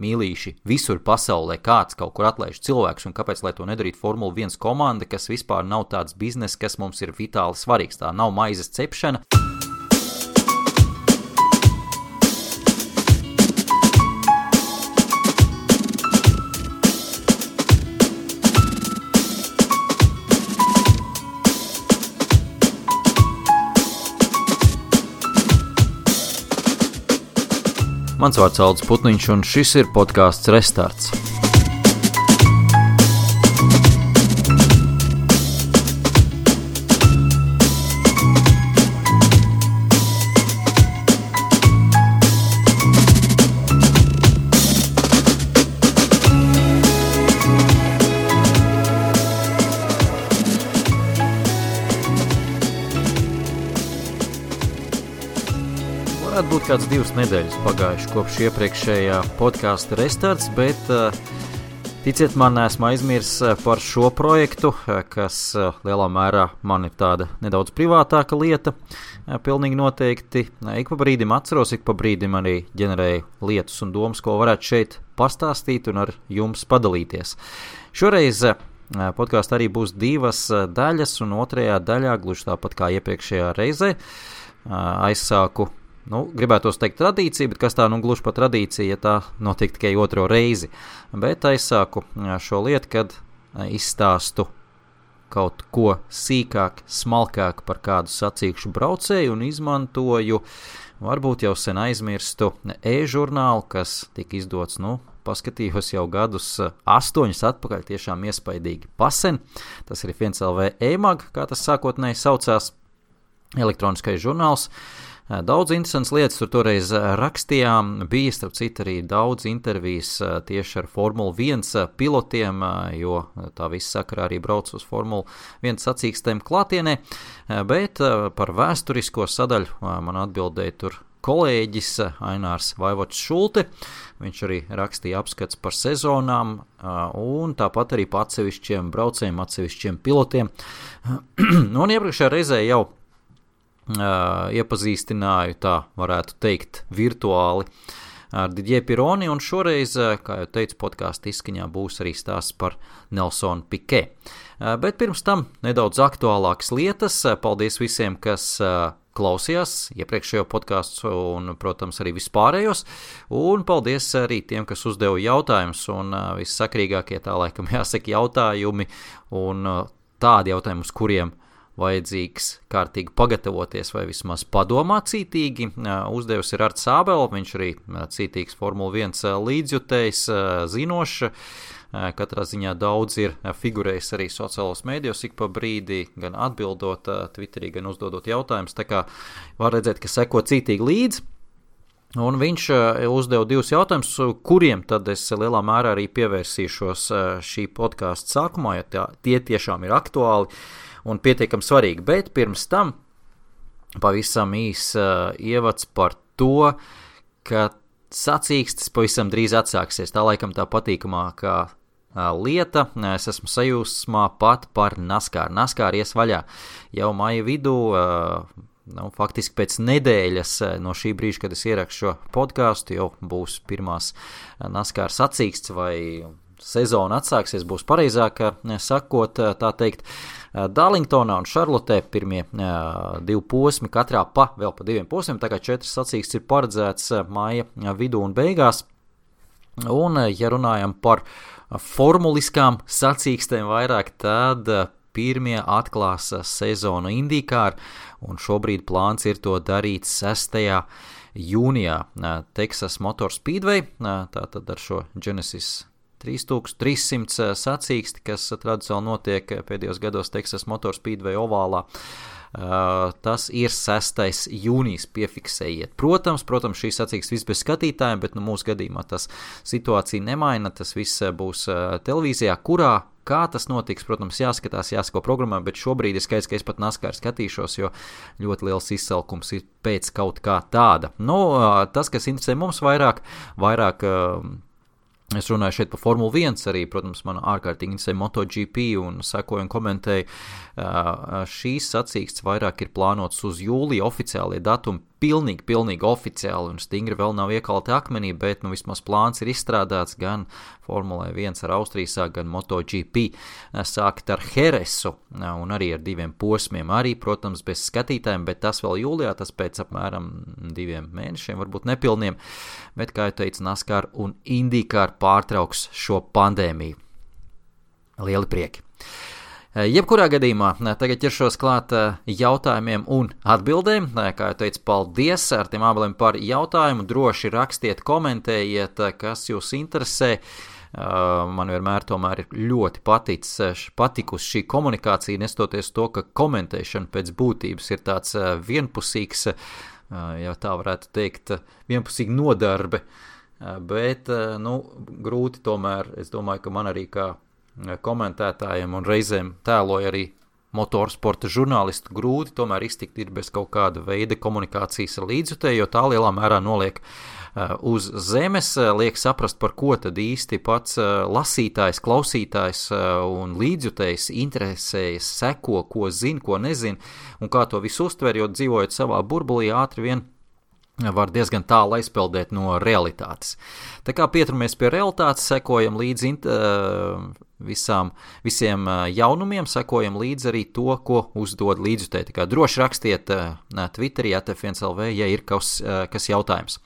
mīlīši visur pasaulē kāds kaut kur atlaiž cilvēkus, un kāpēc lai to nedarītu Formula 1 komanda, kas vispār nav tāds bizness, kas mums ir vitāli svarīgs. Tā nav maizes cepšana. Mans vārds Aldis Putniņš, un šis ir podkāsts Restarts. Kāds divas nedēļas pagājušas kopš iepriekšējā podkāstu restarts, bet uh, ticiet man, esmu aizmirsis par šo projektu, kas uh, lielā mērā man ir tāda nedaudz privātāka lieta. Pilnīgi noteikti ik pa brīdim atceros, ik pa brīdim arī ģenerēju lietas un domas, ko varētu šeit pastāstīt un ar jums padalīties. Šoreiz podkāstā arī būs divas daļas, un otrajā daļā, gluži tāpat kā iepriekšējā reizē, aizsāku nu, gribētos teikt, tradīcija, bet kas tā nu gluži pa tradīcija, ja tā notiek tikai otro reizi. Bet aizsāku šo lietu, kad izstāstu kaut ko sīkāk, smalkāk par kādu sacīkšu braucēju un izmantoju varbūt jau sen aizmirstu e-žurnālu, kas tika izdots, nu, paskatījos jau gadus astoņus atpakaļ, tiešām iespaidīgi pasen. Tas ir viens LV e-mag, kā tas sākotnēji saucās, elektroniskais žurnāls. Uh, Daudz interesantas lietas tur toreiz rakstījām. Bija, starp citu, arī daudz intervijas tieši ar Formuli 1 pilotiem, jo tā viss sakarā arī brauc uz Formuli 1 sacīkstēm klātienē. Bet par vēsturisko sadaļu man atbildēja tur kolēģis Ainārs Vaivots Šulte. Viņš arī rakstīja apskats par sezonām, un tāpat arī par atsevišķiem braucējiem, atsevišķiem pilotiem. un iepriekšējā reizē jau uh, iepazīstināju, tā varētu teikt, virtuāli ar Digiju Pironi, un šoreiz, kā jau teicu, podkāstu izskaņā būs arī stāsts par Nelsonu Pikē. Bet pirms tam nedaudz aktuālākas lietas. Paldies visiem, kas klausījās iepriekšējo podkāstu un, protams, arī vispārējos. Un paldies arī tiem, kas uzdeva jautājumus. Un vissakrīgākie tā laikam jāsaka jautājumi un tādi jautājumi, uz kuriem vajadzīgs kārtīgi pagatavoties vai vismaz padomāt cītīgi. Uzdevis ir Arts Sābels, viņš arī cītīgs Formule 1 līdzjutējs, zinošs. Katrā ziņā daudz ir figurējis arī sociālajos mēdījos, ik pa brīdi, gan atbildot Twitterī, gan uzdodot jautājumus. Tā kā var redzēt, ka seko cītīgi līdzi. Un viņš uzdeva divus jautājumus, kuriem tad es lielā mērā arī pievērsīšos šī podkāstu sākumā, ja tā, tie tiešām ir aktuāli. Uh, un pietiekami svarīgi. Bet pirms tam pavisam īs uh, ievads par to, ka sacīkstes pavisam drīz atsāksies. Tā laikam tā patīkamākā uh, lieta. Es esmu sajūsmā pat par NASCAR. NASCAR ies vaļā jau maija vidū. Nu, faktiski pēc nedēļas no šī brīža, kad es ierakstu šo podkāstu, jau būs pirmās NASCAR sacīksts vai sezona atsāksies, būs pareizāk sakot, tā teikt. Darlingtonā un Šarlotē pirmie divi posmi, katrā pa vēl pa diviem posmiem, tā kā četras sacīkstes ir paredzēts māja vidū un beigās. Un, ja runājam par formuliskām sacīkstēm vairāk, tad pirmie atklās sezonu Indīkār, un šobrīd plāns ir to darīt 6. jūnijā Texas Motor Speedway, tātad ar šo Genesis 3300 sacīksti, kas tradicionāli notiek pēdējos gados Teksas Motor Speedway ovālā. Uh, tas ir 6. jūnijas piefiksējiet. Protams, protams šīs sacīks viss bez skatītājiem, bet nu, mūsu gadījumā tas situācija nemaina. Tas viss būs uh, televīzijā, kurā Kā tas notiks, protams, jāskatās, jāsako programmā, bet šobrīd ir skaidrs, ka es pat naskāri skatīšos, jo ļoti liels izsalkums ir pēc kaut kā tāda. Nu, tas, kas interesē mums vairāk, vairāk Es runāju šeit par Formuli 1, arī, protams, man ārkārtīgi interesē MotoGP un sekoju un komentēju. Šīs sacīksts vairāk ir plānots uz jūlija oficiālie datumi pilnīgi, pilnīgi oficiāli un stingri vēl nav iekalti akmenī, bet nu, vismaz plāns ir izstrādāts gan Formulē 1 ar Austrijas, gan MotoGP sākt ar Heresu un arī ar diviem posmiem. Arī, protams, bez skatītājiem, bet tas vēl jūlijā, tas pēc apmēram diviem mēnešiem, varbūt nepilniem. Bet, kā jau teicu, NASCAR un IndyCar pārtrauks šo pandēmiju. Lieli prieki! Jebkurā gadījumā tagad ķeršos klāt jautājumiem un atbildēm. Kā jau teicu, paldies ar tiem abiem par jautājumu. Droši rakstiet, komentējiet, kas jūs interesē. Man vienmēr ir ļoti paticis, patikusi šī komunikācija, nestoties to, ka komentēšana pēc būtības ir tāds vienpusīgs, ja tā varētu teikt, vienpusīga nodarbe. Bet, nu, grūti tomēr, es domāju, ka man arī kā komentētājiem un reizēm tēloja arī motorsporta žurnālistu grūti tomēr iztikt ir bez kaut kāda veida komunikācijas ar līdzjutēju, jo tā lielā mērā noliek uh, uz zemes, uh, liek saprast, par ko tad īsti pats uh, lasītājs, klausītājs un līdzjutējs interesējas, seko, ko zina, ko nezina un kā to visu uztver, jo dzīvojot savā burbulī ātri vien var diezgan tālu aizpeldēt no realitātes. Tā kā pieturamies pie realitātes, sekojam līdzi visām, visiem jaunumiem, sekojam līdzi arī to, ko uzdod līdzjutēji. Droši rakstiet Twitterī, ATF1LV, ja ir kas, kas jautājums.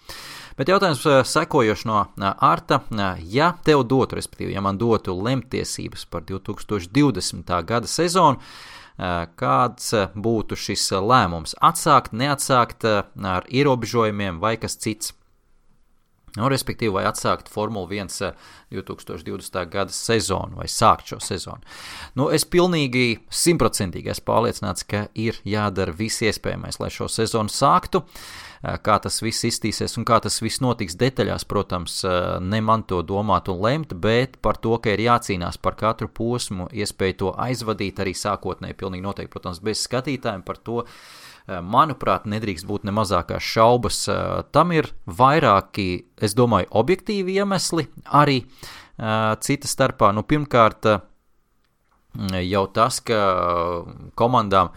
Bet jautājums sekojoši no Arta. Ja tev dotu, respektīvi, ja man dotu lemtiesības par 2020. gada sezonu, kāds būtu šis lēmums - atsākt, neatsākt ar ierobežojumiem vai kas cits. Nu, respektīvi, vai atsākt Formuli 1 2020. gada sezonu vai sākt šo sezonu. Nu, es pilnīgi simtprocentīgi esmu pārliecināts, ka ir jādara viss iespējamais, lai šo sezonu sāktu. Kā tas viss iztīsies un kā tas viss notiks detaļās, protams, ne man to domāt un lemt, bet par to, ka ir jācīnās par katru posmu, iespēju to aizvadīt arī sākotnēji, pilnīgi noteikti, protams, bez skatītājiem par to. Manuprāt, nedrīkst būt ne mazākās šaubas. Tam ir vairāki, es domāju, objektīvi iemesli arī cita starpā. Nu, pirmkārt, jau tas, ka komandām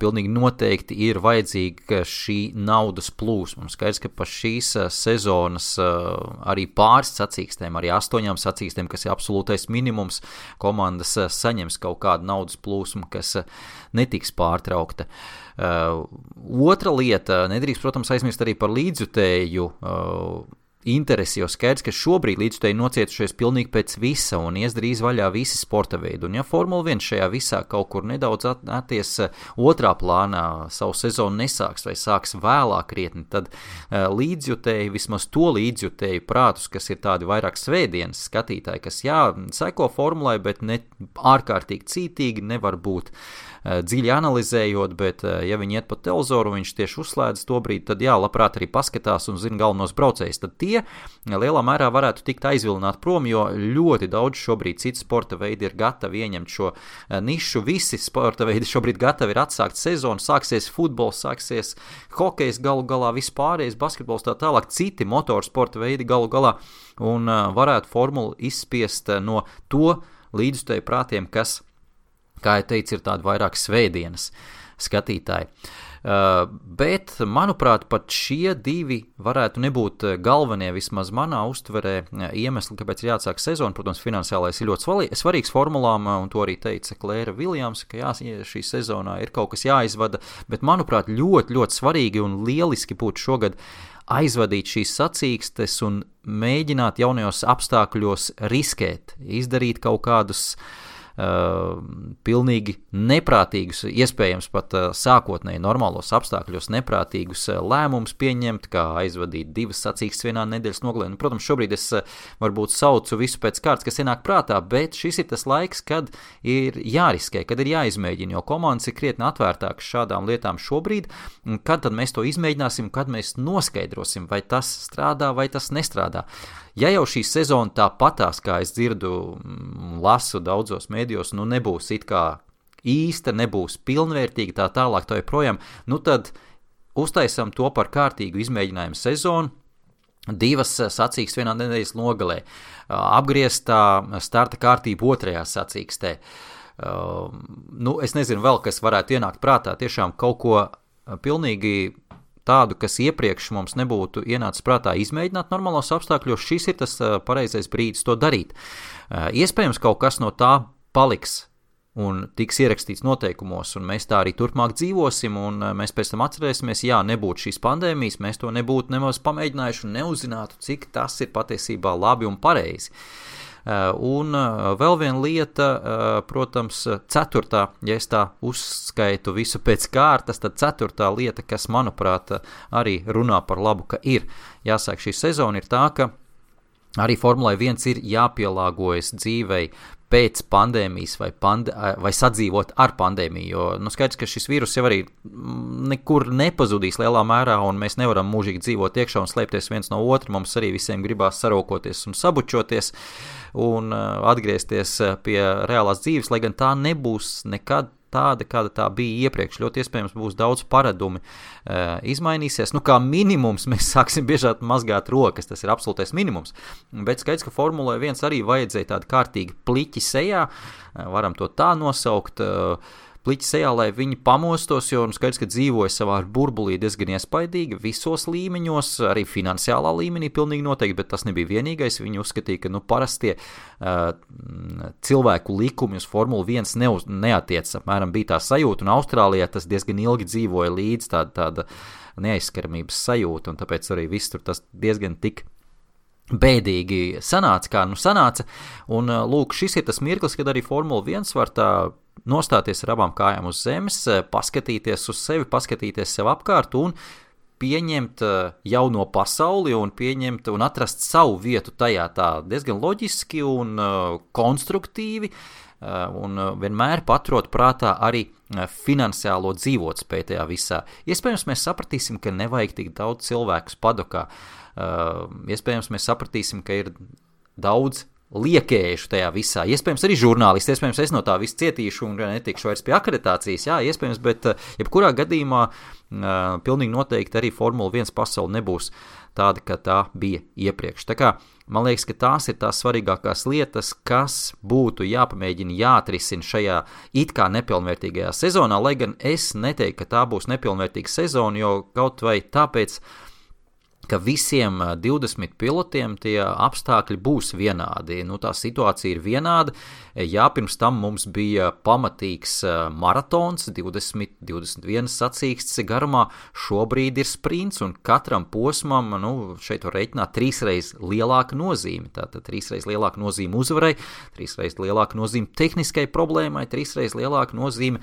pilnīgi noteikti ir vajadzīga šī naudas plūsma. Skaidrs, ka pa šīs sezonas arī pāris sacīkstēm, arī astoņām sacīkstēm, kas ir absolūtais minimums, komandas saņems kaut kādu naudas plūsmu, kas netiks pārtraukta. Otra lieta, nedrīkst, protams, aizmirst arī par līdzjutēju interesi, jo skaidrs, ka šobrīd līdzstēji nocietušies pilnīgi pēc visa un ies drīz vaļā visi sporta veidi. Un ja Formula 1 šajā visā kaut kur nedaudz atties eh, otrā plānā, savu sezonu nesāks vai sāks vēlāk krietni, tad uh, līdzjutēji, vismaz to līdzjutēju prātus, kas ir tādi vairāk svētdienas skatītāji, kas jā, seko formulai, bet ne ārkārtīgi cītīgi nevar būt. Uh, Eh, dziļi analizējot, bet, eh, ja viņi iet pa televizoru, viņš tieši uzslēdz to brīdi, tad jā, labprāt arī paskatās un zina galvenos braucējus. Tad tie lielā mērā varētu tikt aizvilināti prom, jo ļoti daudz šobrīd citu sporta veidi ir gatavi ieņemt šo eh, nišu. Visi sporta veidi šobrīd gatavi ir atsākt sezonu, sāksies futbols, sāksies hokejs, galu galā vispārējais basketbols, tā tālāk citi motorsporta veidi galu galā un varētu formulu izspiest no to līdzstēju prātiem, kas kā jau teicu, ir tādi vairāk svētdienas skatītāji. Uh, bet, manuprāt, pat šie divi varētu nebūt galvenie, vismaz manā uztverē, iemesli, kāpēc ir jāatsāk sezona. Protams, finansiālais ir ļoti svarīgs formulām, un to arī teica Klēra Viljams, ka jā, šī sezonā ir kaut kas jāizvada. Bet, manuprāt, ļoti, ļoti svarīgi un lieliski būtu šogad aizvadīt šīs sacīkstes un mēģināt jaunajos apstākļos riskēt, izdarīt kaut kādus uh, Uh, pilnīgi neprātīgus, iespējams pat uh, sākotnēji normālos apstākļos neprātīgus uh, lēmumus pieņemt, kā aizvadīt divas sacīkstes vienā nedēļas nogalē. Nu, protams, šobrīd es varbūt saucu visu pēc kārtas, kas ienāk prātā, bet šis ir tas laiks, kad ir jāriskē, kad ir jāizmēģina, jo komandas ir krietni atvērtākas šādām lietām šobrīd, un kad tad mēs to izmēģināsim, kad mēs noskaidrosim, vai tas strādā vai tas nestrādā. Ja jau šī sezona tāpatās, kā es dzirdu, mm, lasu daudzos mēdījos, nu nebūs it kā īsta, nebūs pilnvērtīga, tā tālāk, tā joprojām, nu tad uztaisam to par kārtīgu izmēģinājumu sezonu. Divas sacīkstes vienā nedēļas nogalē, apgrieztā starta kārtība otrajā sacīkstē. Uh, nu, es nezinu, vēl kas varētu ienākt prātā. Tiešām kaut ko pilnīgi tādu, kas iepriekš mums nebūtu ienācis prātā izmēģināt normālos apstākļos, šis ir tas pareizais brīdis to darīt. Iespējams, kaut kas no tā paliks un tiks ierakstīts noteikumos, un mēs tā arī turpmāk dzīvosim, un mēs pēc tam atcerēsimies, ja nebūtu šīs pandēmijas, mēs to nebūtu nemaz pamēģinājuši un neuzzinātu, cik tas ir patiesībā labi un pareizi. Un vēl viena lieta, protams, ceturtā, ja es tā uzskaitu visu pēc kārtas, tad ceturtā lieta, kas manuprāt arī runā par labu, ka ir. Jāsāk šī sezona, ir tā, ka arī Formulai 1 ir jāpielāgojas dzīvei pēc pandēmijas vai, pande vai sadzīvot ar pandēmiju. Jo nu, skaidrs, ka šis vīrus jau arī nekur nepazudīs lielā mērā, un mēs nevaram mūžīgi dzīvot iekšā un slēpties viens no otra. Mums arī visiem gribās sarokoties un sabučoties un atgriezties pie reālās dzīves, lai gan tā nebūs nekad tāda, kāda tā bija iepriekš. Ļoti iespējams, būs daudz paradumi uh, izmainīsies. Nu, kā minimums mēs sāksim biežāk mazgāt rokas, tas ir absolūtais minimums. Bet skaidrs, ka Formulē 1 arī vajadzēja tādu kārtīgu pliķi sejā, uh, varam to tā nosaukt. Uh, pliķi sejā, lai viņi pamostos, jo nu, skaidrs, ka dzīvoja savā burbulī diezgan iespaidīgi visos līmeņos, arī finansiālā līmenī pilnīgi noteikti, bet tas nebija vienīgais. Viņi uzskatīja, ka nu, parastie uh, cilvēku likumi uz Formuli 1 neuz, neatiecas. Apmēram bija tā sajūta, un Austrālijā tas diezgan ilgi dzīvoja līdz tāda, tāda neaizskaramības sajūta, un tāpēc arī viss tur tas diezgan tik bēdīgi sanāca, kā nu sanāca. Un, lūk, šis ir tas mirklis, kad arī Formula 1 var tā nostāties ar abām kājām uz zemes, eh, paskatīties uz sevi, paskatīties sev apkārt un pieņemt eh, jauno pasauli un pieņemt un atrast savu vietu tajā tā diezgan loģiski un uh, konstruktīvi. Un vienmēr paturot prātā arī finansiālo dzīvotspēju tajā visā. Iespējams, mēs sapratīsim, ka nevajag tik daudz cilvēku padokā. Iespējams, mēs sapratīsim, ka ir daudz liekējuši tajā visā. Iespējams, arī žurnālisti, iespējams, es no tā viss cietīšu un netikšu vairs pie akreditācijas. Jā, iespējams, bet eh, jebkurā gadījumā uh, pilnīgi noteikti arī Formula 1 pasaule nebūs tāda, kā tā bija iepriekš. Tā kā, man liekas, ka tās ir tās svarīgākās lietas, kas būtu jāpamēģina jāatrisina šajā it kā nepilnvērtīgajā sezonā, lai gan es neteiktu, ka tā būs nepilnvērtīga sezona, jo kaut vai tāpēc, uh, ka visiem 20 pilotiem tie apstākļi būs vienādi. Nu, tā situācija ir vienāda. Jā, pirms tam mums bija pamatīgs maratons, 20, 21 sacīksts garumā. Šobrīd ir sprints, un katram posmam nu, šeit var reiķināt trīsreiz lielāka nozīme. Tātad trīsreiz lielāka nozīme uzvarai, trīsreiz lielāka nozīme tehniskai problēmai, trīsreiz lielāka nozīme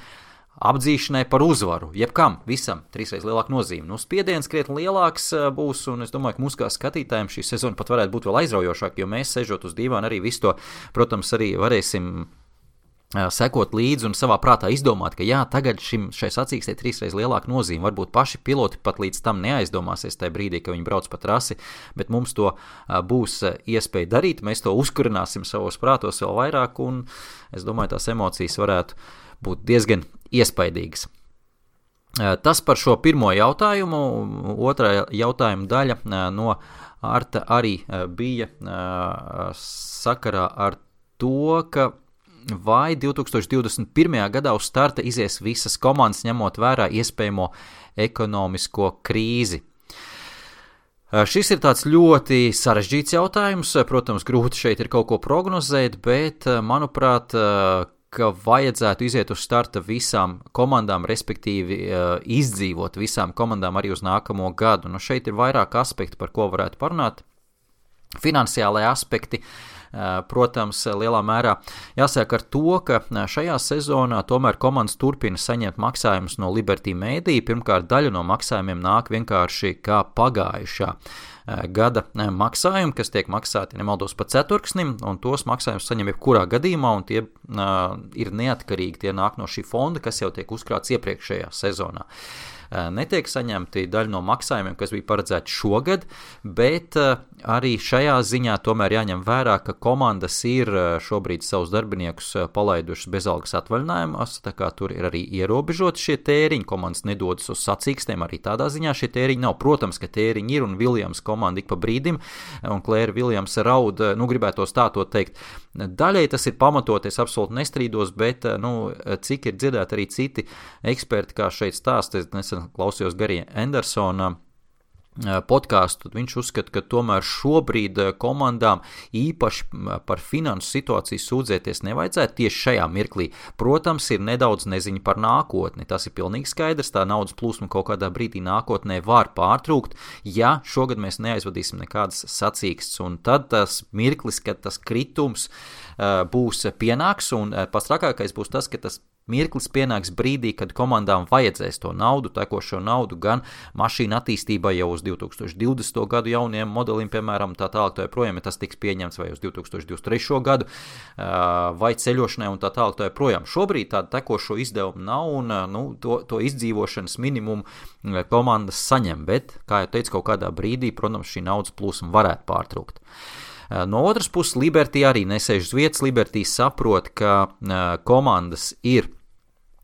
apdzīšanai par uzvaru, jebkam, visam, trīsreiz lielāka nozīme. Nu, spiediens krietni lielāks eh, būs, un es domāju, ka mūsu kā skatītājiem šī sezona pat varētu būt vēl aizraujošāka, jo mēs, sežot uz divām, arī visu to, protams, arī varēsim eh, sekot līdzi un savā prātā izdomāt, ka jā, tagad šim, šai sacīkstē trīsreiz lielāka nozīme. Varbūt paši piloti pat līdz tam neaizdomāsies tajā brīdī, kad viņi brauc pa trasi, bet mums to uh, būs iespēja darīt. Mēs to uzkurināsim savos prātos vēl vairāk, un es domāju, tās emocijas varētu būt diezgan iespaidīgas. Tas par šo pirmo jautājumu. Otrā jautājuma daļa no Arta arī bija sakarā ar to, ka vai 2021. gadā uz starta izies visas komandas, ņemot vērā iespējamo ekonomisko krīzi. Šis ir tāds ļoti sarežģīts jautājums. Protams, grūti šeit ir kaut ko prognozēt, bet, manuprāt, ka vajadzētu iziet uz starta visām komandām, respektīvi uh, izdzīvot visām komandām arī uz nākamo gadu. Nu, šeit ir vairāk aspekti, par ko varētu parunāt. Finansiālai aspekti, uh, protams, lielā mērā jāsāk ar to, ka šajā sezonā tomēr komandas turpina saņemt maksājumus no Liberty Media. Pirmkārt, daļa no maksājumiem nāk vienkārši kā pagājušā. Eh, gada eh, maksājumi, kas tiek maksāti, nemaldos, pa ceturksnim, un tos maksājumus saņem jebkurā gadījumā, un tie uh, ir neatkarīgi, tie nāk no šī fonda, kas jau tiek uzkrāts iepriekšējā sezonā. Eh, netiek saņemti daļa no maksājumiem, kas bija paredzēti šogad, bet eh, arī šajā ziņā tomēr jāņem vērā, ka komandas ir eh, šobrīd savus darbiniekus palaidušas bezalgas atvaļinājumos, tā kā tur ir arī ierobežoti šie tēriņi, komandas nedodas uz sacīkstiem, arī tādā ziņā šie tēriņi nav. Protams, ka tēriņi ir un Viljams komanda ik pa brīdim, un Klēra Viljams raud, nu gribētos tā to teikt. Daļai tas ir pamatoties, absolūti nestrīdos, bet, nu, cik ir dzirdēti arī citi eksperti, kā šeit stāsta, es nesen klausījos Garija Andersona podkāstu, tad viņš uzskata, ka tomēr šobrīd komandām īpaši par finansu situāciju sūdzēties nevajadzētu tieši šajā mirklī. Protams, ir nedaudz neziņa par nākotni. Tas ir pilnīgi skaidrs. Tā naudas plūsma kaut kādā brīdī nākotnē var pārtrūkt, ja šogad mēs neaizvadīsim nekādas sacīkstes. Un tad tas mirklis, kad tas kritums uh, būs pienāks, un pats trakākais būs tas, ka tas Mirklis pienāks brīdī, kad komandām vajadzēs to naudu, tekošo naudu, gan mašīnu attīstībai jau uz 2020. gadu jauniem modelim, piemēram, tā tālāk, tā joprojām, ja tas tiks pieņemts vai uz 2023. gadu, vai ceļošanai un tā tālāk, tā joprojām. Šobrīd tāda tekošo izdevumu nav un nu, to, to izdzīvošanas minimumu komandas saņem, bet, kā jau teicu, kaut kādā brīdī, protams, šī naudas plūsma varētu pārtrūkt. No otras puses, Liberty arī nesēž uz vietas. Liberty saprot, ka komandas ir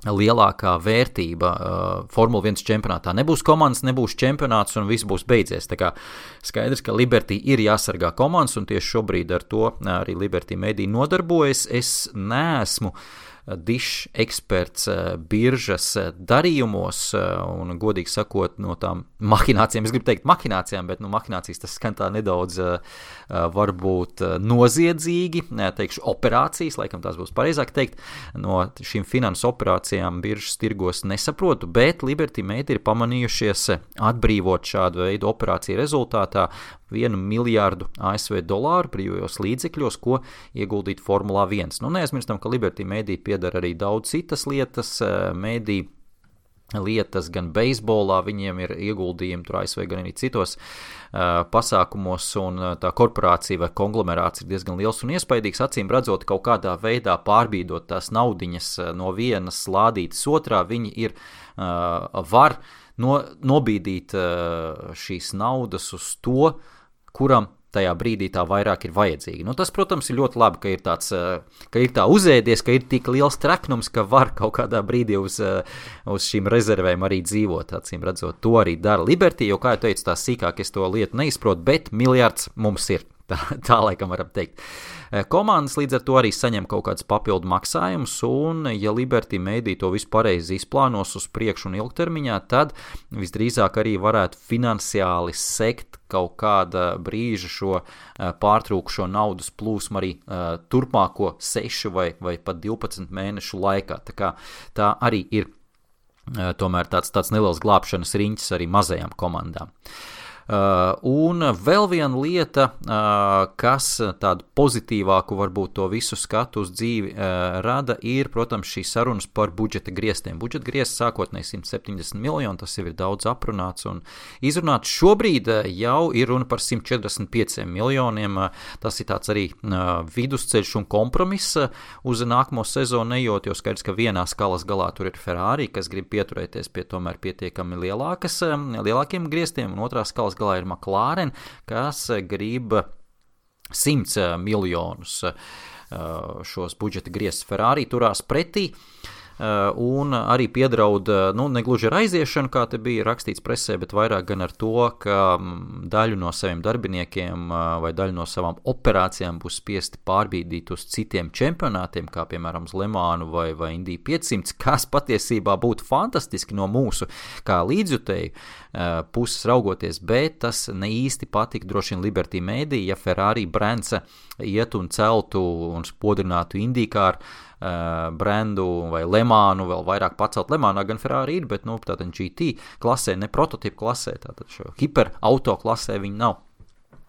lielākā vērtība uh, Formule 1 čempionātā. Nebūs komandas, nebūs čempionāts un viss būs beidzies. Tā kā skaidrs, ka Liberty ir jāsargā komandas, un tieši šobrīd ar to arī Liberty mediji nodarbojas. Es neesmu uh, dišs eksperts biržas darījumos, un, godīgi sakot, no tām mahinācijām, es gribu teikt, mahinācijām, bet nu, mahinācijas tas skan tā nedaudz varbūt noziedzīgi, teikšu, operācijas, laikam tās būs pareizāk teikt, no šīm finansu operācijām biržas tirgos nesaprotu, bet Liberty Media ir pamanījušies atbrīvot šādu veidu operāciju rezultātā vienu miljārdu ASV dolāru brīvajos līdzekļos, ko ieguldīt Formulā 1. Nu, neaizmirstam, ka Liberty Media piedara arī daudz citas lietas. Eh, Mēdī lietas, gan beisbolā viņiem ir ieguldījumi, tur ASV, gan arī citos uh, pasākumos, un uh, tā korporācija vai konglomerāts ir diezgan liels un iespaidīgs. Acīm redzot, kaut kādā veidā pārbīdot tās naudiņas no vienas lādītes otrā, viņi ir uh, var no, nobīdīt uh, šīs naudas uz to, kuram tajā brīdī tā vairāk ir vajadzīga. Nu, tas, protams, ir ļoti labi, ka ir, tāds, eh, ka ir tā uzēdies, ka ir tik liels treknums, ka var kaut kādā brīdī uz, eh, uz šīm rezervēm arī dzīvot. Acīm redzot, to arī dara Liberty, jo, kā jau teicu, tā sīkāk es to lietu neizprotu, bet miljards mums ir. Tā, tā laikam varam teikt. Eh, komandas līdz ar to arī saņem kaut kādus papildu maksājumus, un, ja Liberty Media to visu pareizi izplānos uz priekšu un ilgtermiņā, tad visdrīzāk arī varētu finansiāli sekt kaut kāda brīža šo eh, pārtrūkušo naudas plūsmu arī uh, turpmāko 6 vai, vai pat 12 mēnešu laikā. Tā, tā arī ir tomēr tāds, tāds neliels glābšanas riņķis arī mazajām komandām. Uh, un vēl viena lieta, uh, kas tādu pozitīvāku, varbūt to visu skatu uz dzīvi uh, rada, ir, protams, šīs sarunas par budžeta griestiem. Budžeta griezts sākotnēji 170 miljoni, tas jau ir daudz aprunāts un izrunāts. Šobrīd jau ir runa par 145 miljoniem. Tas ir tāds arī vidusceļš un kompromiss uz nākamo sezonu ejot, jo skaidrs, ka vienā skalas galā tur ir Ferrari, kas grib pieturēties pie tomēr pietiekami lielākas, lielākiem griestiem, un otrā skalas galā ir McLaren, kas grib 100 miljonus uh, šos budžeta grieztus Ferrari turās pretī. Uh, Eh, un arī piedraud, eh, nu, ne gluži ar aiziešanu, kā te bija rakstīts presē, bet vairāk gan ar to, ka mm, daļu no saviem darbiniekiem eh, vai daļu no savām operācijām būs spiesti pārbīdīt uz citiem čempionātiem, kā piemēram uz Lemānu vai, vai Indiju 500, kas patiesībā būtu fantastiski no mūsu kā līdzjutēju puses raugoties, bet tas ne īsti patika droši vien Liberty Media, ja Ferrari brands iet un celtu un spodrinātu Indīkāru uh, brendu vai Lemānu, vēl vairāk pacelt Lemānā, gan Ferrari ir, bet, nu, tātad GT klasē, ne prototipu klasē, tātad šo hiperauto klasē viņi nav.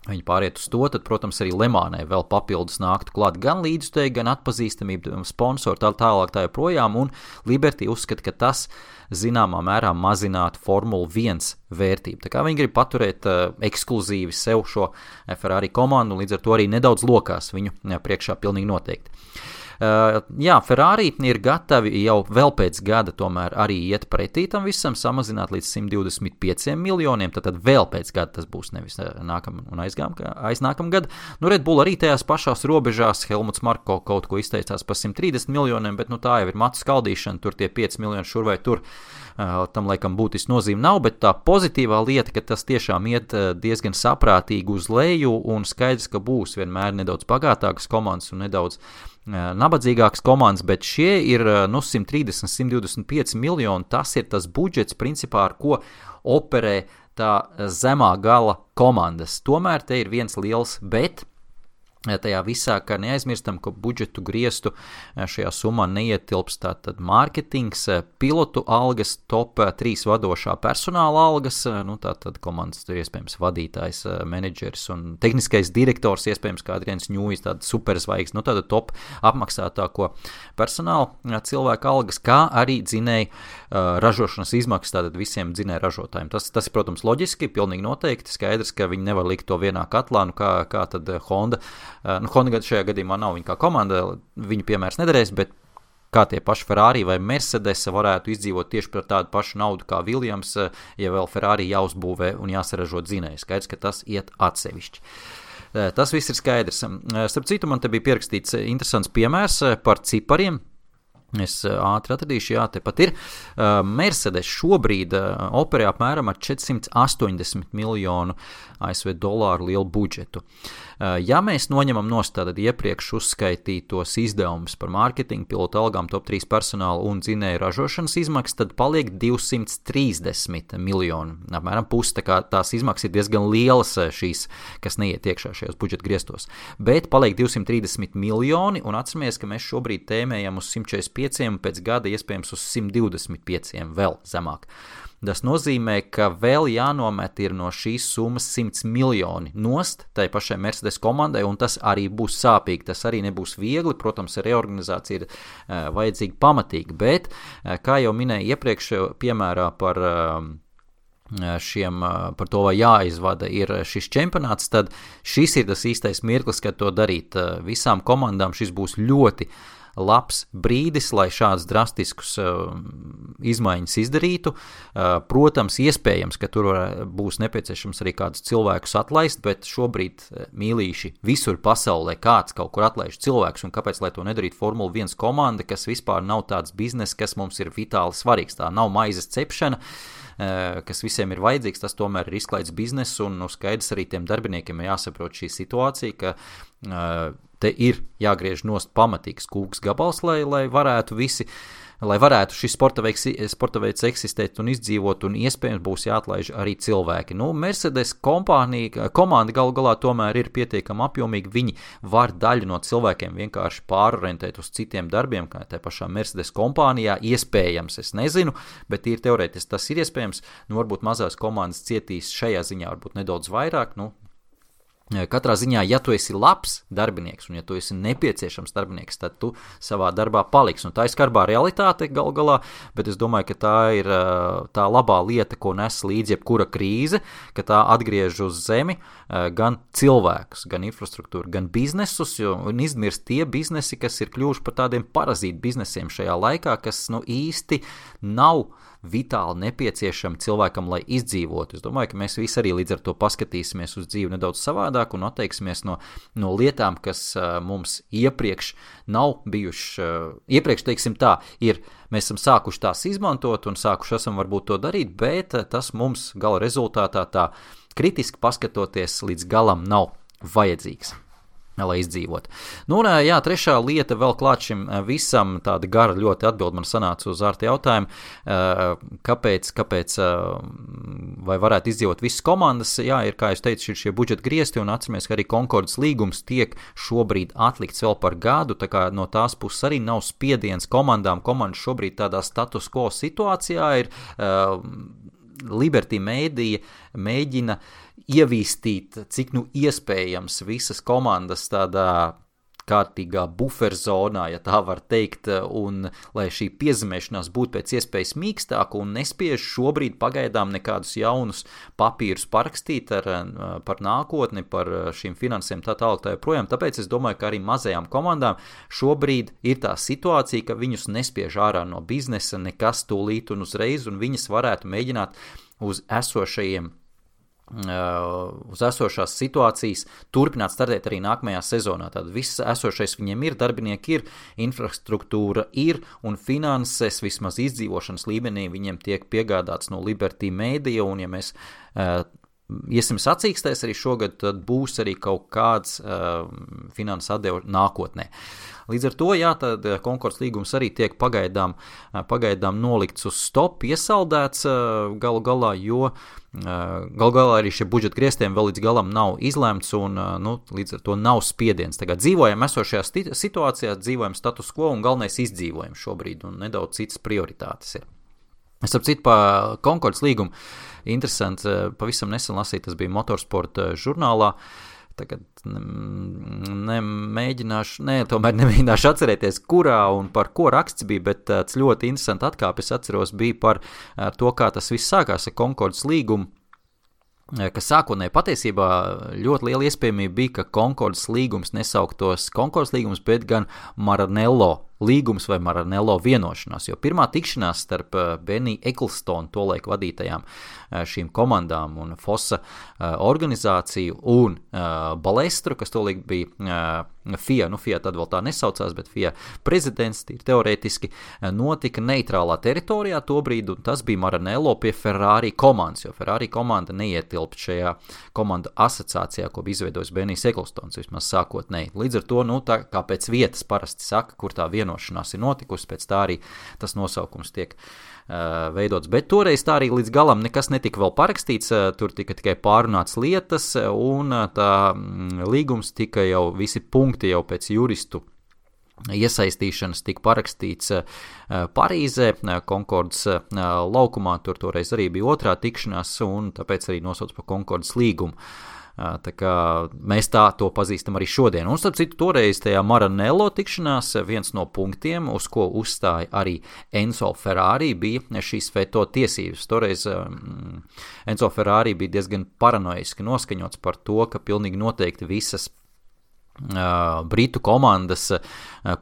Viņi pāriet uz to, tad, protams, arī Lemānai vēl papildus nāktu klāt gan līdzstēji, gan atpazīstamība, sponsori, tā tālāk, tā joprojām, un Liberty uzskata, ka tas zināmā mērā mazinātu Formule 1 vērtību. Tā kā viņi grib paturēt uh, ekskluzīvi sev šo Ferrari komandu, līdz ar to arī nedaudz lokās viņu priekšā pilnīgi noteikti. Uh, jā, Ferrari ir gatavi jau vēl pēc gada tomēr arī iet pretī tam visam, samazināt līdz 125 miljoniem. Tad, tad vēl pēc gada tas būs nevis eh, nākamā un aiznākamā gada. Nu, Red Bull arī tajās pašās robežās, Helmuts Marko kaut ko izteicās par 130 miljoniem, bet nu, tā jau ir matu skaldīšana, tur tie 5 miljoni šur vai tur. Uh, tam laikam būtiski nozīme nav, bet tā pozitīvā lieta, ka tas tiešām iet diezgan saprātīgi uz leju un skaidrs, ka būs vienmēr nedaudz bagātākas komandas un nedaudz uh, nabadzīgākas komandas, bet šie ir nu, 130, 125 miljoni. Tas ir tas budžets, principā, ar ko operē tā zemā gala komandas. Tomēr te ir viens liels bet tajā visā, ka neaizmirstam, ka budžetu griestu eh, šajā summā neietilpst tātad mārketings, eh, pilotu algas, top 3 eh, vadošā personāla algas, nu tātad komandas tur iespējams vadītājs, menedžeris un tehniskais direktors, iespējams kā Adrians Ņūjs, tāda superzvaigznes, nu tāda top apmaksātāko personāla cilvēku algas, kā arī dzinēja ražošanas izmaksas tātad visiem dzinēja ražotājiem. Tas, tas ir, protams, loģiski, pilnīgi noteikti, skaidrs, ka viņi nevar likt to vienā katlā, nu kā, kā tad Honda Eh, nu, Honda šajā gadījumā nav viņa kā komanda, viņa piemērs nederēs, bet kā tie paši Ferrari vai Mercedes varētu izdzīvot tieši par tādu pašu naudu kā Viljams, eh, ja vēl Ferrari jāuzbūvē un jāsaražo dzinēji. Skaidrs, ka tas iet atsevišķi. Eh, tas viss ir skaidrs. Starp citu, man te bija pierakstīts interesants piemērs par cipariem. Es ātri atradīšu, jā, tepat ir. Mercedes šobrīd operē apmēram ar 480 miljonu ASV dolāru lielu budžetu. Eh, ja mēs noņemam nost tātad iepriekš uzskaitītos izdevumus par mārketingu, pilotu algām, top 3 personāla un dzinēju ražošanas izmaksas, tad paliek 230 miljoni. Apmēram pusi tā kā tās izmaksas ir diezgan lielas eh, šīs, kas neiet iekšā šajos budžeta griestos. Bet paliek 230 miljoni un atceramies, ka mēs šobrīd tēmējam uz 145 un pēc gada iespējams uz 125 vēl zemāk. Tas nozīmē, ka vēl jānomet ir no šīs summas 100 miljoni nost tai pašai Mercedes komandai, un tas arī būs sāpīgi. Tas arī nebūs viegli. Protams, reorganizācija ir uh, vajadzīga pamatīga, bet, uh, kā jau minēju iepriekš, piemērā par šiem par to, vai jāizvada ir šis čempionāts, tad šis ir tas īstais mirklis, kad to darīt. Visām komandām šis būs ļoti uh, labs brīdis, lai šādus drastiskus uh, izmaiņas izdarītu. Uh, protams, iespējams, ka tur būs nepieciešams arī kādus cilvēkus atlaist, bet šobrīd uh, mīlīši visur pasaulē kāds kaut kur atlaiž cilvēkus, un kāpēc lai to nedarītu Formula 1 komanda, kas vispār nav tāds bizness, kas mums ir vitāli svarīgs. Tā nav maizes cepšana uh, kas visiem ir vajadzīgs, tas tomēr ir izklaides bizness, un nu, skaidrs arī tiem darbiniekiem jāsaprot šī situācija, ka uh, te ir jāgriež nost pamatīgs kūks gabals, lai, lai varētu visi. Lai varētu šis sporta veids, sporta veids eksistēt un izdzīvot, un iespējams būs jāatlaiž arī cilvēki. Nu, Mercedes kompānija, komanda galu galā tomēr ir pietiekami apjomīga. Viņi var daļu no cilvēkiem vienkārši pārorientēt uz citiem darbiem, kā tā pašā Mercedes kompānijā. Iespējams, es nezinu, bet ir teorētiski tas ir iespējams. Nu, varbūt mazās komandas cietīs šajā ziņā varbūt nedaudz vairāk. Nu, Katrā ziņā, ja tu esi labs darbinieks un ja tu esi nepieciešams darbinieks, tad tu savā darbā paliksi. Un tā ir skarbā realitāte gal galā, bet es domāju, ka tā ir tā labā lieta, ko nes līdzi jebkura krīze, ka tā atgriež uz zemi gan cilvēkus, gan infrastruktūru, gan biznesus, un izmirst tie biznesi, kas ir kļuvuši par tādiem parazītu biznesiem šajā laikā, kas nu īsti nav vitāli nepieciešami cilvēkam, lai izdzīvotu. Es domāju, ka mēs visi arī līdz ar to paskatīsimies uz dzīvi nedaudz savādāk un atteiksimies no, no lietām, kas uh, mums iepriekš nav bijušas. Uh, iepriekš, teiksim tā, ir mēs esam sākuši tās izmantot un sākuši esam varbūt to darīt, bet uh, tas mums gala rezultātā tā kritiski paskatoties līdz galam nav vajadzīgs lai izdzīvotu. Nu, un, jā, trešā lieta vēl klāt šim visam, tāda gara ļoti atbild man sanāca uz ārta jautājumu, kāpēc, kāpēc, vai varētu izdzīvot visas komandas, jā, ir, kā jūs teicu, ir šie budžeta griesti, un atceramies, ka arī Konkordas līgums tiek šobrīd atlikts vēl par gadu, tā kā no tās puses arī nav spiediens komandām, komandas šobrīd tādā status quo situācijā ir, Liberty Media mēģina ievīstīt, cik nu iespējams visas komandas tādā kārtīgā buferzonā, ja tā var teikt, un lai šī piezemēšanās būtu pēc iespējas mīkstāka un nespiež šobrīd pagaidām nekādus jaunus papīrus parakstīt ar, par nākotni, par šīm finansēm tā tālāk tā joprojām. Tāpēc es domāju, ka arī mazajām komandām šobrīd ir tā situācija, ka viņus nespiež ārā no biznesa nekas tūlīt un uzreiz, un viņas varētu mēģināt uz esošajiem uz esošās situācijas turpināt startēt arī nākamajā sezonā. Tad viss esošais viņiem ir, darbinieki ir, infrastruktūra ir un finanses vismaz izdzīvošanas līmenī viņiem tiek piegādāts no Liberty Media. Un, ja mēs uh, iesim sacīkstēs arī šogad, tad būs arī kaut kāds uh, finanses atdevu nākotnē. Līdz ar to, jā, tad konkursu līgums arī tiek pagaidām, pagaidām nolikts uz stop, iesaldēts galu galā, jo galu galā arī šie budžeta grieztiem vēl līdz galam nav izlemts un nu, līdz ar to nav spiediens. Tagad dzīvojam esošajā situācijā, dzīvojam status quo un galvenais izdzīvojam šobrīd un nedaudz citas prioritātes ir. Es ap citu par konkursu līgumu interesants. Eh, pavisam nesen lasīju, tas bija motorsporta žurnālā. Tagad nemēģināšu, ne, tomēr nemēģināšu atcerēties, kurā un par ko raksts bija, bet tāds ļoti interesants atkāpes atceros bija par eh, to, kā tas viss sākās ar Konkordas līgumu eh, ka sākotnēji patiesībā ļoti liela iespējamība bija, ka Konkordas līgums nesauktos Konkordas līgums, bet gan Maranello līgums vai Maranello vienošanās. Jo pirmā tikšanās starp Beniju Eklstonu, tolaik vadītajām šīm komandām un FOSA organizāciju un Balestru, kas tolaik bija FIA, nu FIA tad vēl tā nesaucās, bet FIA prezidents, teorētiski, notika neitrālā teritorijā tobrīd, un tas bija Maranello pie Ferrari komandas, jo Ferrari komanda neietilpt šajā komandu asociācijā, ko bija izveidojis Benijs Eklstons, vismaz sākotnēji. Līdz ar to, nu, tā kā pēc vietas parasti saka, kur tā vienošanās vienošanās ir notikusi, pēc tā arī tas nosaukums tiek uh, veidots. Bet toreiz tā arī līdz galam nekas netika vēl parakstīts, uh, tur tika tikai pārunāts lietas, un uh, tā mm, līgums tika jau visi punkti jau pēc juristu iesaistīšanas tika parakstīts Parīzē, Konkordas laukumā. Tur toreiz arī bija otrā tikšanās, un tāpēc arī nosauc par Konkordas līgumu. Tā kā mēs tā to pazīstam arī šodien. Un, starp citu, toreiz tajā Maranello tikšanās viens no punktiem, uz ko uzstāja arī Enzo Ferrari, bija šīs veto tiesības. Toreiz um, Enzo Ferrari bija diezgan paranoiski noskaņots par to, ka pilnīgi noteikti visas Britu komandas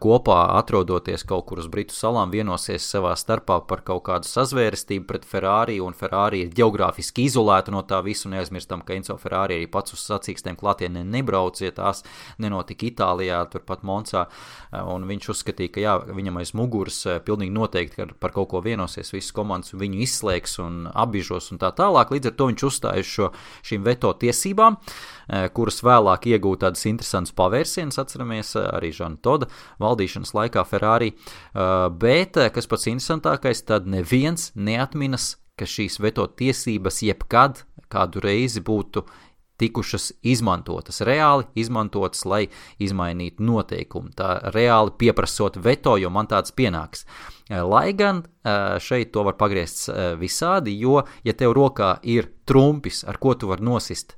kopā atrodoties kaut kur uz Britu salām vienosies savā starpā par kaut kādu sazvērestību pret Ferrari, un Ferrari ir geogrāfiski izolēta no tā visu. Neaizmirstam, ka Enzo Ferrari arī pats uz sacīkstiem klātienē nebrauc, ja tās nenotika Itālijā, turpat Moncā, un viņš uzskatīja, ka jā, viņam aiz muguras pilnīgi noteikti par kaut ko vienosies visas komandas, viņu izslēgs un apbižos un tā tālāk. Līdz ar to viņš uzstājas šo, šīm veto tiesībām, kuras vēlāk iegūta tādas interesantas pavērsiens, atceramies arī Žana Toda valdīšanas laikā Ferrari, bet, kas pats interesantākais, tad neviens neatminas, ka šīs veto tiesības jebkad kādu reizi būtu tikušas izmantotas, reāli izmantotas, lai izmainītu noteikumu. Tā reāli pieprasot veto, jo man tāds pienāks. Lai gan šeit to var pagriezt visādi, jo, ja tev rokā ir trumpis, ar ko tu vari nosist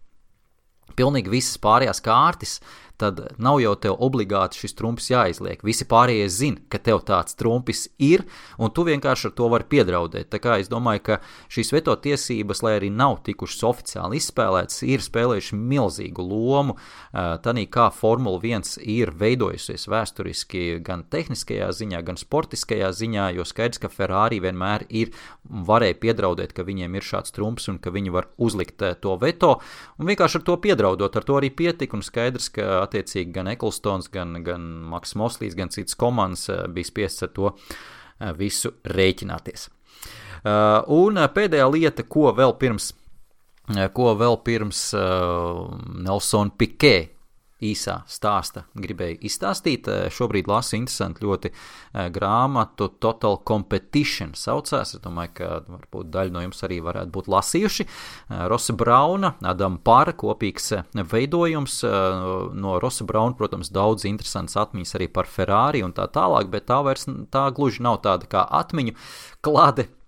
pilnīgi visas pārējās kārtas, tad nav jau tev obligāti šis trumpis jāizliek. Visi pārējie zina, ka tev tāds trumpis ir, un tu vienkārši ar to vari piedraudēt. Tā kā es domāju, ka šīs veto tiesības, lai arī nav tikušas oficiāli izspēlētas, ir spēlējuši milzīgu lomu tādā, kā Formula 1 ir veidojusies vēsturiski gan tehniskajā ziņā, gan sportiskajā ziņā, jo skaidrs, ka Ferrari vienmēr ir varēja piedraudēt, ka viņiem ir šāds trumps un ka viņi var uzlikt to veto, un vienkārši ar to piedraudot, ar to arī pietika, un skaidrs, ka attiecīgi gan Eklstons, gan, gan Maks Moslīs, gan citas komandas eh, bija spiests ar to eh, visu rēķināties. Eh, un pēdējā lieta, ko vēl pirms, ko vēl pirms Nelsona Pikē īsā stāsta gribēju izstāstīt. Eh, šobrīd lasu interesantu ļoti eh, grāmatu Total Competition saucās. Es domāju, ka varbūt daļa no jums arī varētu būt lasījuši. Eh, Rosa Brauna, Adama Pāra kopīgs veidojums. No Rosa Brauna, protams, daudz interesants atmiņas arī par Ferrari un tā tālāk, bet tā vairs tā gluži nav tāda kā atmiņu klāte Eh,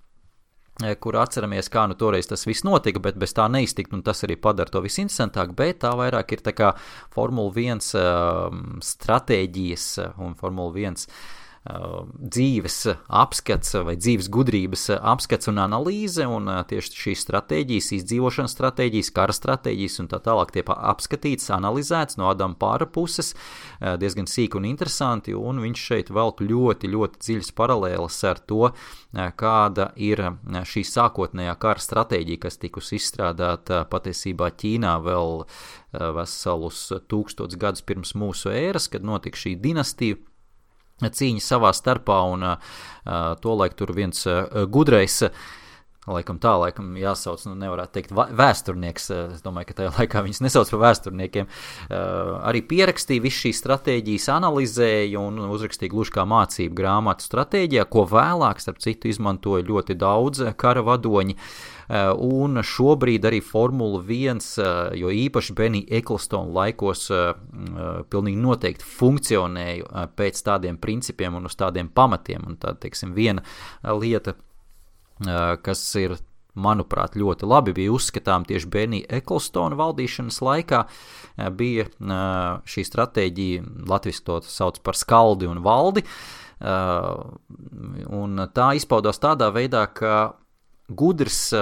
kur atceramies, kā nu toreiz tas viss notika, bet bez tā neiztikt, un tas arī padara to visinteresantāku, bet tā vairāk ir tā kā Formula 1 uh, ehm, stratēģijas un Formula 1 Uh, dzīves apskats vai dzīves gudrības apskats un analīze, un uh, tieši šīs stratēģijas, izdzīvošanas stratēģijas, kara stratēģijas un tā tālāk tiek apskatīts, analizēts no Adama pāra puses, uh, diezgan sīki un interesanti, un viņš šeit velk ļoti, ļoti dziļas paralēlas ar to, kāda ir šī sākotnējā kara stratēģija, kas tikusi izstrādāta patiesībā Ķīnā vēl veselus tūkstotus gadus pirms mūsu ēras, kad notika šī dinastija cīņa savā starpā, un uh, tolaik tur viens uh, gudrais Laikam tā, laikam jāsauc, nu, nevarētu teikt, vēsturnieks. Es domāju, ka tajā laikā viņus nesauc par vēsturniekiem. Uh, arī pierakstīja visu šīs stratēģijas, analizēja un uzrakstīja gluži kā mācību grāmatu stratēģijā, ko vēlāk, starp citu, izmantoja ļoti daudz kara vadoņi. Uh, un šobrīd arī Formula 1, uh, jo īpaši Benija Eklstona laikos, pilnīgi noteikti funkcionēja pēc tādiem principiem un uz tādiem pamatiem. Un tā, teiksim, viena lieta kas ir, manuprāt, ļoti labi bija uzskatām tieši Benija Eklstona valdīšanas laikā, bija šī stratēģija, latviski to sauc par skaldi un valdi, un tā izpaudās tādā veidā, ka gudrs,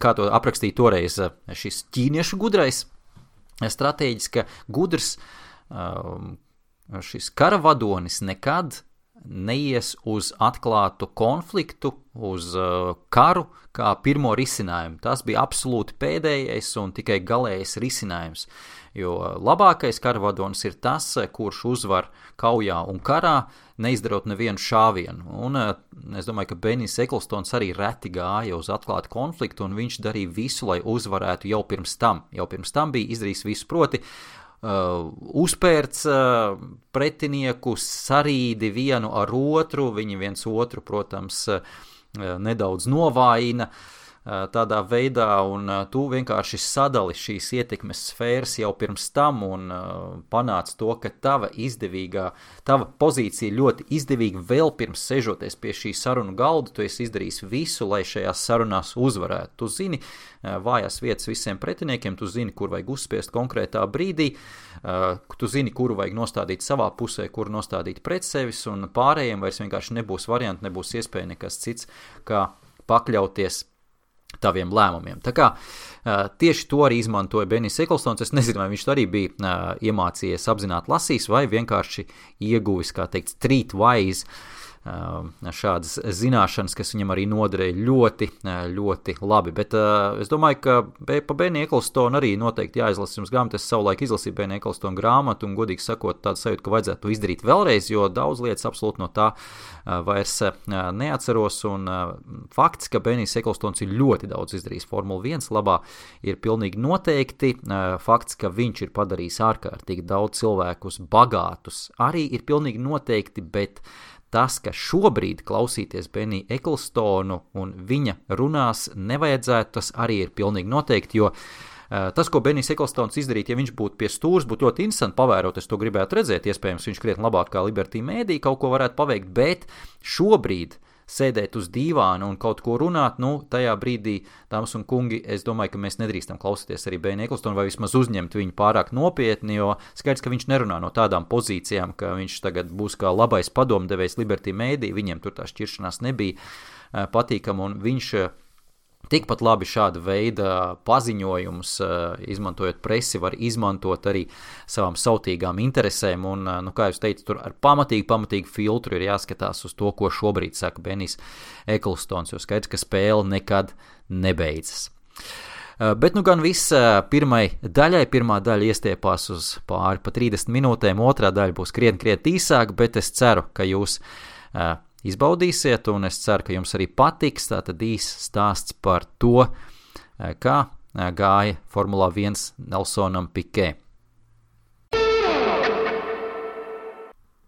kā to aprakstīja toreiz šis ķīniešu gudrais, stratēģis, ka gudrs šis karavadonis nekad neies uz atklātu konfliktu, uz uh, karu kā pirmo risinājumu. Tas bija absolūti pēdējais un tikai galējais risinājums. Jo labākais karavadonis ir tas, kurš uzvar kaujā un karā, neizdarot nevienu šāvienu. Un uh, es domāju, ka Benijs Eklstons arī reti gāja uz atklātu konfliktu, un viņš darīja visu, lai uzvarētu jau pirms tam. Jau pirms tam bija izdarījis visu proti uh, uzpērts uh, pretinieku, sarīdi vienu ar otru, viņi viens otru, protams, uh, nedaudz novājina. Uh, tādā veidā, un tu vienkārši sadali šīs ietekmes sfēras jau pirms tam un panāc to, ka tava izdevīgā, tava pozīcija ļoti izdevīga vēl pirms sežoties pie šī sarunu galda, tu esi izdarījis visu, lai šajās sarunās uzvarētu. Tu zini vājās vietas visiem pretiniekiem, tu zini, kur vajag uzspiest konkrētā brīdī, tu zini, kuru vajag nostādīt savā pusē, kuru nostādīt pret sevis, un pārējiem vairs vienkārši nebūs varianti, nebūs iespēja nekas cits, kā pakļauties taviem lēmumiem. Tā kā uh, tieši to arī izmantoja Benijs Eklstons. Es nezinu, vai viņš to arī bija uh, iemācījies apzināti lasījis vai vienkārši ieguvis, kā teikt, streetwise šādas zināšanas, kas viņam arī noderēja ļoti, ļoti labi. Bet es domāju, ka pa Benija Eklstonu arī noteikti jāizlasa jums grāmatu. Es savulaik izlasīju Benija Eklstonu grāmatu un, godīgi sakot, tādu sajūtu, ka vajadzētu to izdarīt vēlreiz, jo daudz lietas absolūti no tā vairs neatceros. Un fakts, ka Benijs Eklstons ir ļoti daudz izdarījis Formula 1 labā, ir pilnīgi noteikti. Fakts, ka viņš ir padarījis ārkārtīgi daudz cilvēkus bagātus, arī ir pilnīgi noteikti, bet tas, ka šobrīd klausīties Beniju Eklstonu un viņa runās nevajadzētu, tas arī ir pilnīgi noteikti, jo uh, tas, ko Benijs Eklstons izdarītu, ja viņš būtu pie stūres, būtu ļoti interesanti pavērot, es to gribētu redzēt, iespējams, viņš krietni labāk kā Liberty Mēdī kaut ko varētu paveikt, bet šobrīd uh, sēdēt uz dīvāna un kaut ko runāt, nu, tajā brīdī, dāmas un kungi, es domāju, ka mēs nedrīkstam klausīties arī Bēnu Eklstonu vai vismaz uzņemt viņu pārāk nopietni, jo skaidrs, ka viņš nerunā no tādām pozīcijām, ka viņš tagad būs kā labais padomdevējs Liberty Mēdī, viņiem tur tā šķiršanās nebija eh, patīkama, un viņš eh, Tikpat labi šāda veida paziņojumus, eh, izmantojot presi, var izmantot arī savām sautīgām interesēm. Un, eh, nu, kā jau teicu, tur ar pamatīgi, pamatīgi filtru ir jāskatās uz to, ko šobrīd saka Benijs Eklstons, jo skaidrs, ka spēle nekad nebeidzas. Eh, bet nu gan viss pirmai daļai, pirmā daļa iestiepās uz pāri pa 30 minūtēm, otrā daļa būs krietni, krietni īsāka, bet es ceru, ka jūs izbaudīsiet, un es ceru, ka jums arī patiks. Tātad īsts stāsts par to, eh, kā eh, gāja Formula 1 Nelsonam Pikē.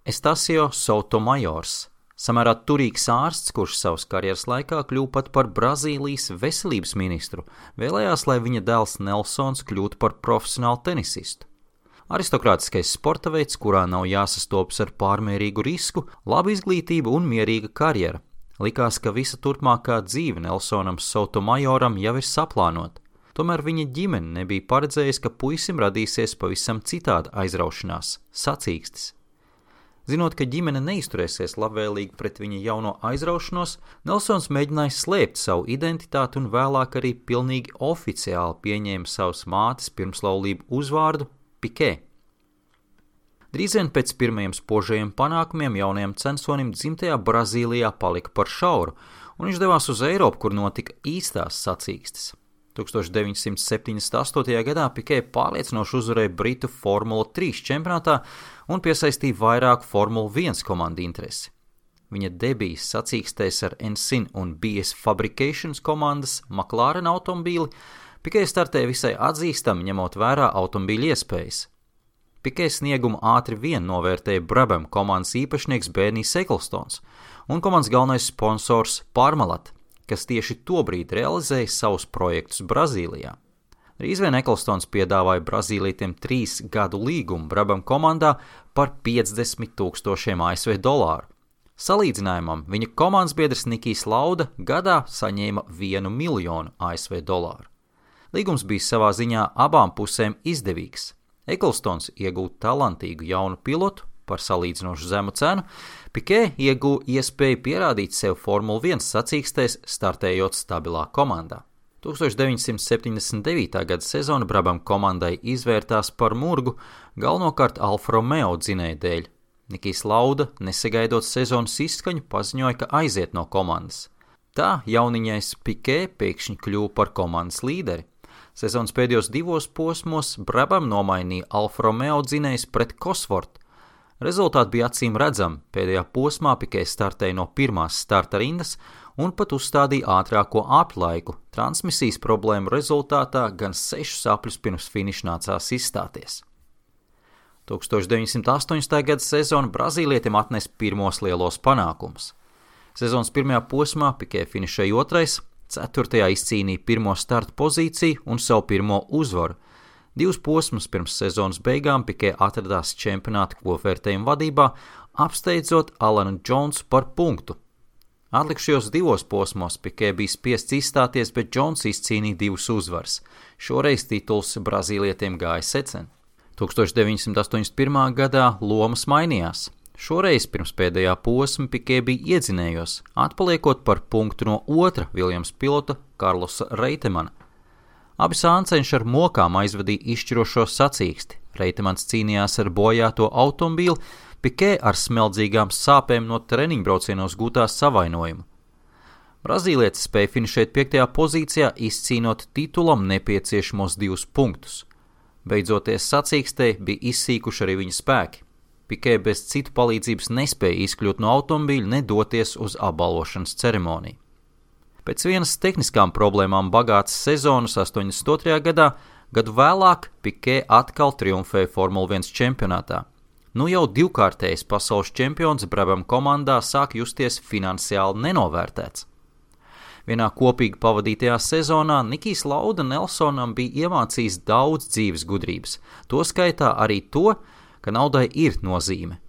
Estasio Sotomajors, samērā turīgs ārsts, kurš savas karjeras laikā kļuva pat par Brazīlijas veselības ministru, vēlējās, lai viņa dēls Nelsons kļūtu par profesionālu tenisistu. Aristokrātiskais sporta veids, kurā nav jāsastopas ar pārmērīgu risku, laba izglītība un mierīga karjera. Likās, ka visa turpmākā dzīve Nelsonam Sotomajoram jau ir saplānota. Tomēr viņa ģimene nebija paredzējusi, ka puisim radīsies pavisam citāda aizraušanās - sacīkstis. Zinot, ka ģimene neizturēsies labvēlīgi pret viņa jauno aizraušanos, Nelsons mēģināja slēpt savu identitāti un vēlāk arī pilnīgi oficiāli pieņēma savas mātes pirmslaulību uzvārdu Pikē. Drīz vien pēc pirmajiem spožajiem panākumiem jaunajam censonim dzimtajā Brazīlijā palika par šauru, un viņš devās uz Eiropu, kur notika īstās sacīkstes. 1978. gadā Pikē pārliecinoši uzvarēja Britu Formula 3 čempionātā un piesaistīja vairāku Formula 1 komandu interesi. viņa debijas sacīkstēs ar Ensign un BS Fabrications komandas McLaren automobīli, Pikē startēja visai atzīstami, ņemot vērā automobīļa iespējas. Pikē sniegumu ātri vien novērtēja Brabham komandas īpašnieks Bērnijs Eklstons un komandas galvenais sponsors Parmalat, kas tieši tobrīd realizēja savus projektus Brazīlijā. Drīz vien Eklstons piedāvāja Brazīlītiem trīs gadu līgumu Brabham komandā par 50 tūkstošiem ASV dolāru. Salīdzinājumam viņa komandas biedrs Nikijs Lauda gadā saņēma 1 miljonu ASV dolāru. Līgums bija savā ziņā abām pusēm izdevīgs. Eklstons iegūta talantīgu jaunu pilotu par salīdzinoši zemu cenu, Pikē iegūta iespēju pierādīt sev Formule 1 sacīkstēs, startējot stabilā komandā. 1979. gada sezona Brabham komandai izvērtās par murgu galvenokārt Alfa Romeo dzinēja dēļ. Nikijs Lauda, nesagaidot sezonas izskaņu, paziņoja, ka aiziet no komandas. Tā jauniņais Pikē pēkšņi kļuva par komandas līderi. Sezonas pēdējos divos posmos Brabham nomainīja Alfa Romeo dzinējs pret Kosvortu. Rezultāti bija acīm redzami. Pēdējā posmā Pikē startēja no pirmās starta rindas un pat uzstādīja ātrāko aplaiku. Transmisijas problēmu rezultātā gan sešus apļus pirms finiša nācās izstāties. 1980. gada sezona Brazīlietim atnesa pirmos lielos panākumus. Sezonas pirmajā posmā Pikē finišēja otrais, Ceturtajā izcīnīja pirmo starta pozīciju un savu pirmo uzvaru. Divus posmus pirms sezonas beigām Pikē atradās čempionāta kopvērtējuma vadībā, apsteidzot Alanu Džonsu par punktu. Atlikušajos divos posmos Pikē bija spiests izstāties, bet Džons izcīnīja divus uzvaras. Šoreiz tituls Brazīlietiem gāja secen. 1981. gadā lomas mainījās. Šoreiz pirms pēdējā posma Pikē bija iedzinējos, atpaliekot par punktu no otra Viljams pilota Karlosa Reitemana. Abi sāncenši ar mokām aizvadīja izšķirošo sacīksti. Reitemans cīnījās ar bojāto automobīli, Pikē ar smeldzīgām sāpēm no treniņbraucienos gūtā savainojumu. Brazīlietis spēja finišēt piektajā pozīcijā, izcīnot titulam nepieciešamos divus punktus. Beidzoties sacīkstē, bija izsīkuši arī viņa spēki. Pikē bez citu palīdzības nespēja izkļūt no automobīļa, nedoties uz apbalvošanas ceremoniju. Pēc vienas tehniskām problēmām bagātas sezonas 82. gadā, gadu vēlāk Pikē atkal triumfēja Formule 1 čempionātā. Nu jau divkārtējs pasaules čempions Brabham komandā sāk justies finansiāli nenovērtēts. Vienā kopīgi pavadītajā sezonā Nikijs Lauda Nelsonam bija iemācījis daudz dzīves gudrības, to skaitā arī to, ka naudai ir nozīme.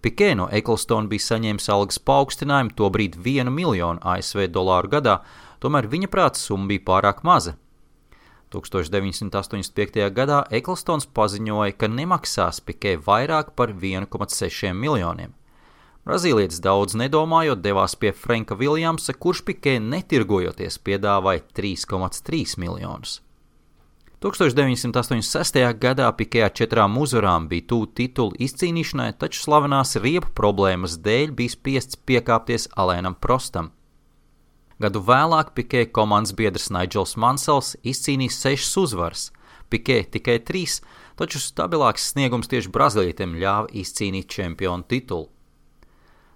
Pikē no Eklstona bija saņēmis algas paaugstinājumu tobrīd 1 miljonu ASV dolāru gadā, tomēr viņa prāta summa bija pārāk maza. 1985. gadā Eklstons paziņoja, ka nemaksās Pikē vairāk par 1,6 miljoniem. Brazīlietis daudz nedomājot devās pie Franka Viljamsa, kurš Pikē netirgojoties piedāvāja 3,3 miljonus. 1986. gadā Pikē ar četrām uzvarām bija tuvu titulu izcīnīšanai, taču slavenās riepu problēmas dēļ bija spiests piekāpties Alēnam Prostam. Gadu vēlāk Pikē komandas biedrs Nigels Mansels izcīnīja sešas uzvaras, Pikē tikai trīs, taču stabilāks sniegums tieši Brazīlietim ļāva izcīnīt čempionu titulu.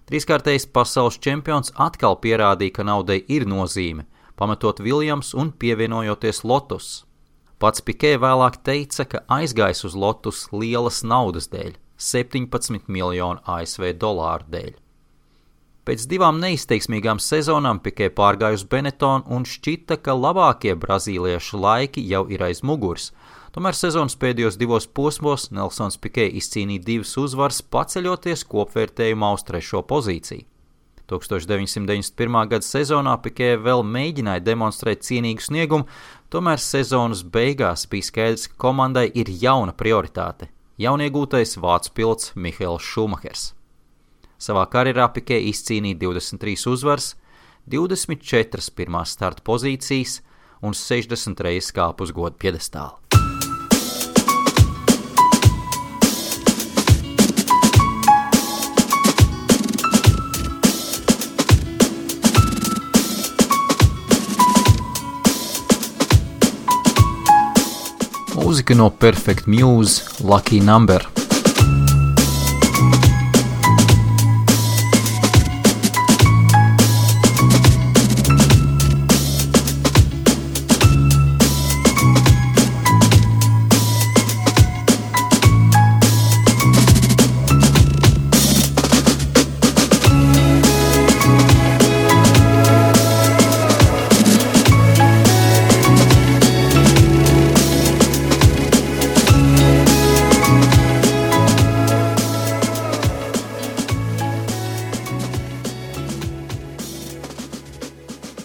Trīskārtējs pasaules čempions atkal pierādīja, ka naudai ir nozīme, pametot Viljams un pievienojoties Lotus. Pats Pikē vēlāk teica, ka aizgājis uz lotus lielas naudas dēļ - 17 miljonu ASV dolāru dēļ. Pēc divām neizteiksmīgām sezonām Pikē pārgāja uz Benetonu un šķita, ka labākie brazīliešu laiki jau ir aiz muguras. Tomēr sezonas pēdējos divos posmos Nelsons Pikē izcīnīja divas uzvaras, paceļoties kopvērtējumā uz trešo pozīciju. 1991. gada sezonā Pikē vēl mēģināja demonstrēt cienīgu sniegumu, tomēr sezonas beigās bija skaidrs, ka komandai ir jauna prioritāte - jauniegūtais vācu pilots Mihails Šumahers. Savā karjerā Pikē izcīnīja 23 uzvaras, 24 pirmās starta pozīcijas un 60 reizes kāpu uz godu piedestālu. Mūzika no Perfect Muse, Lucky Number.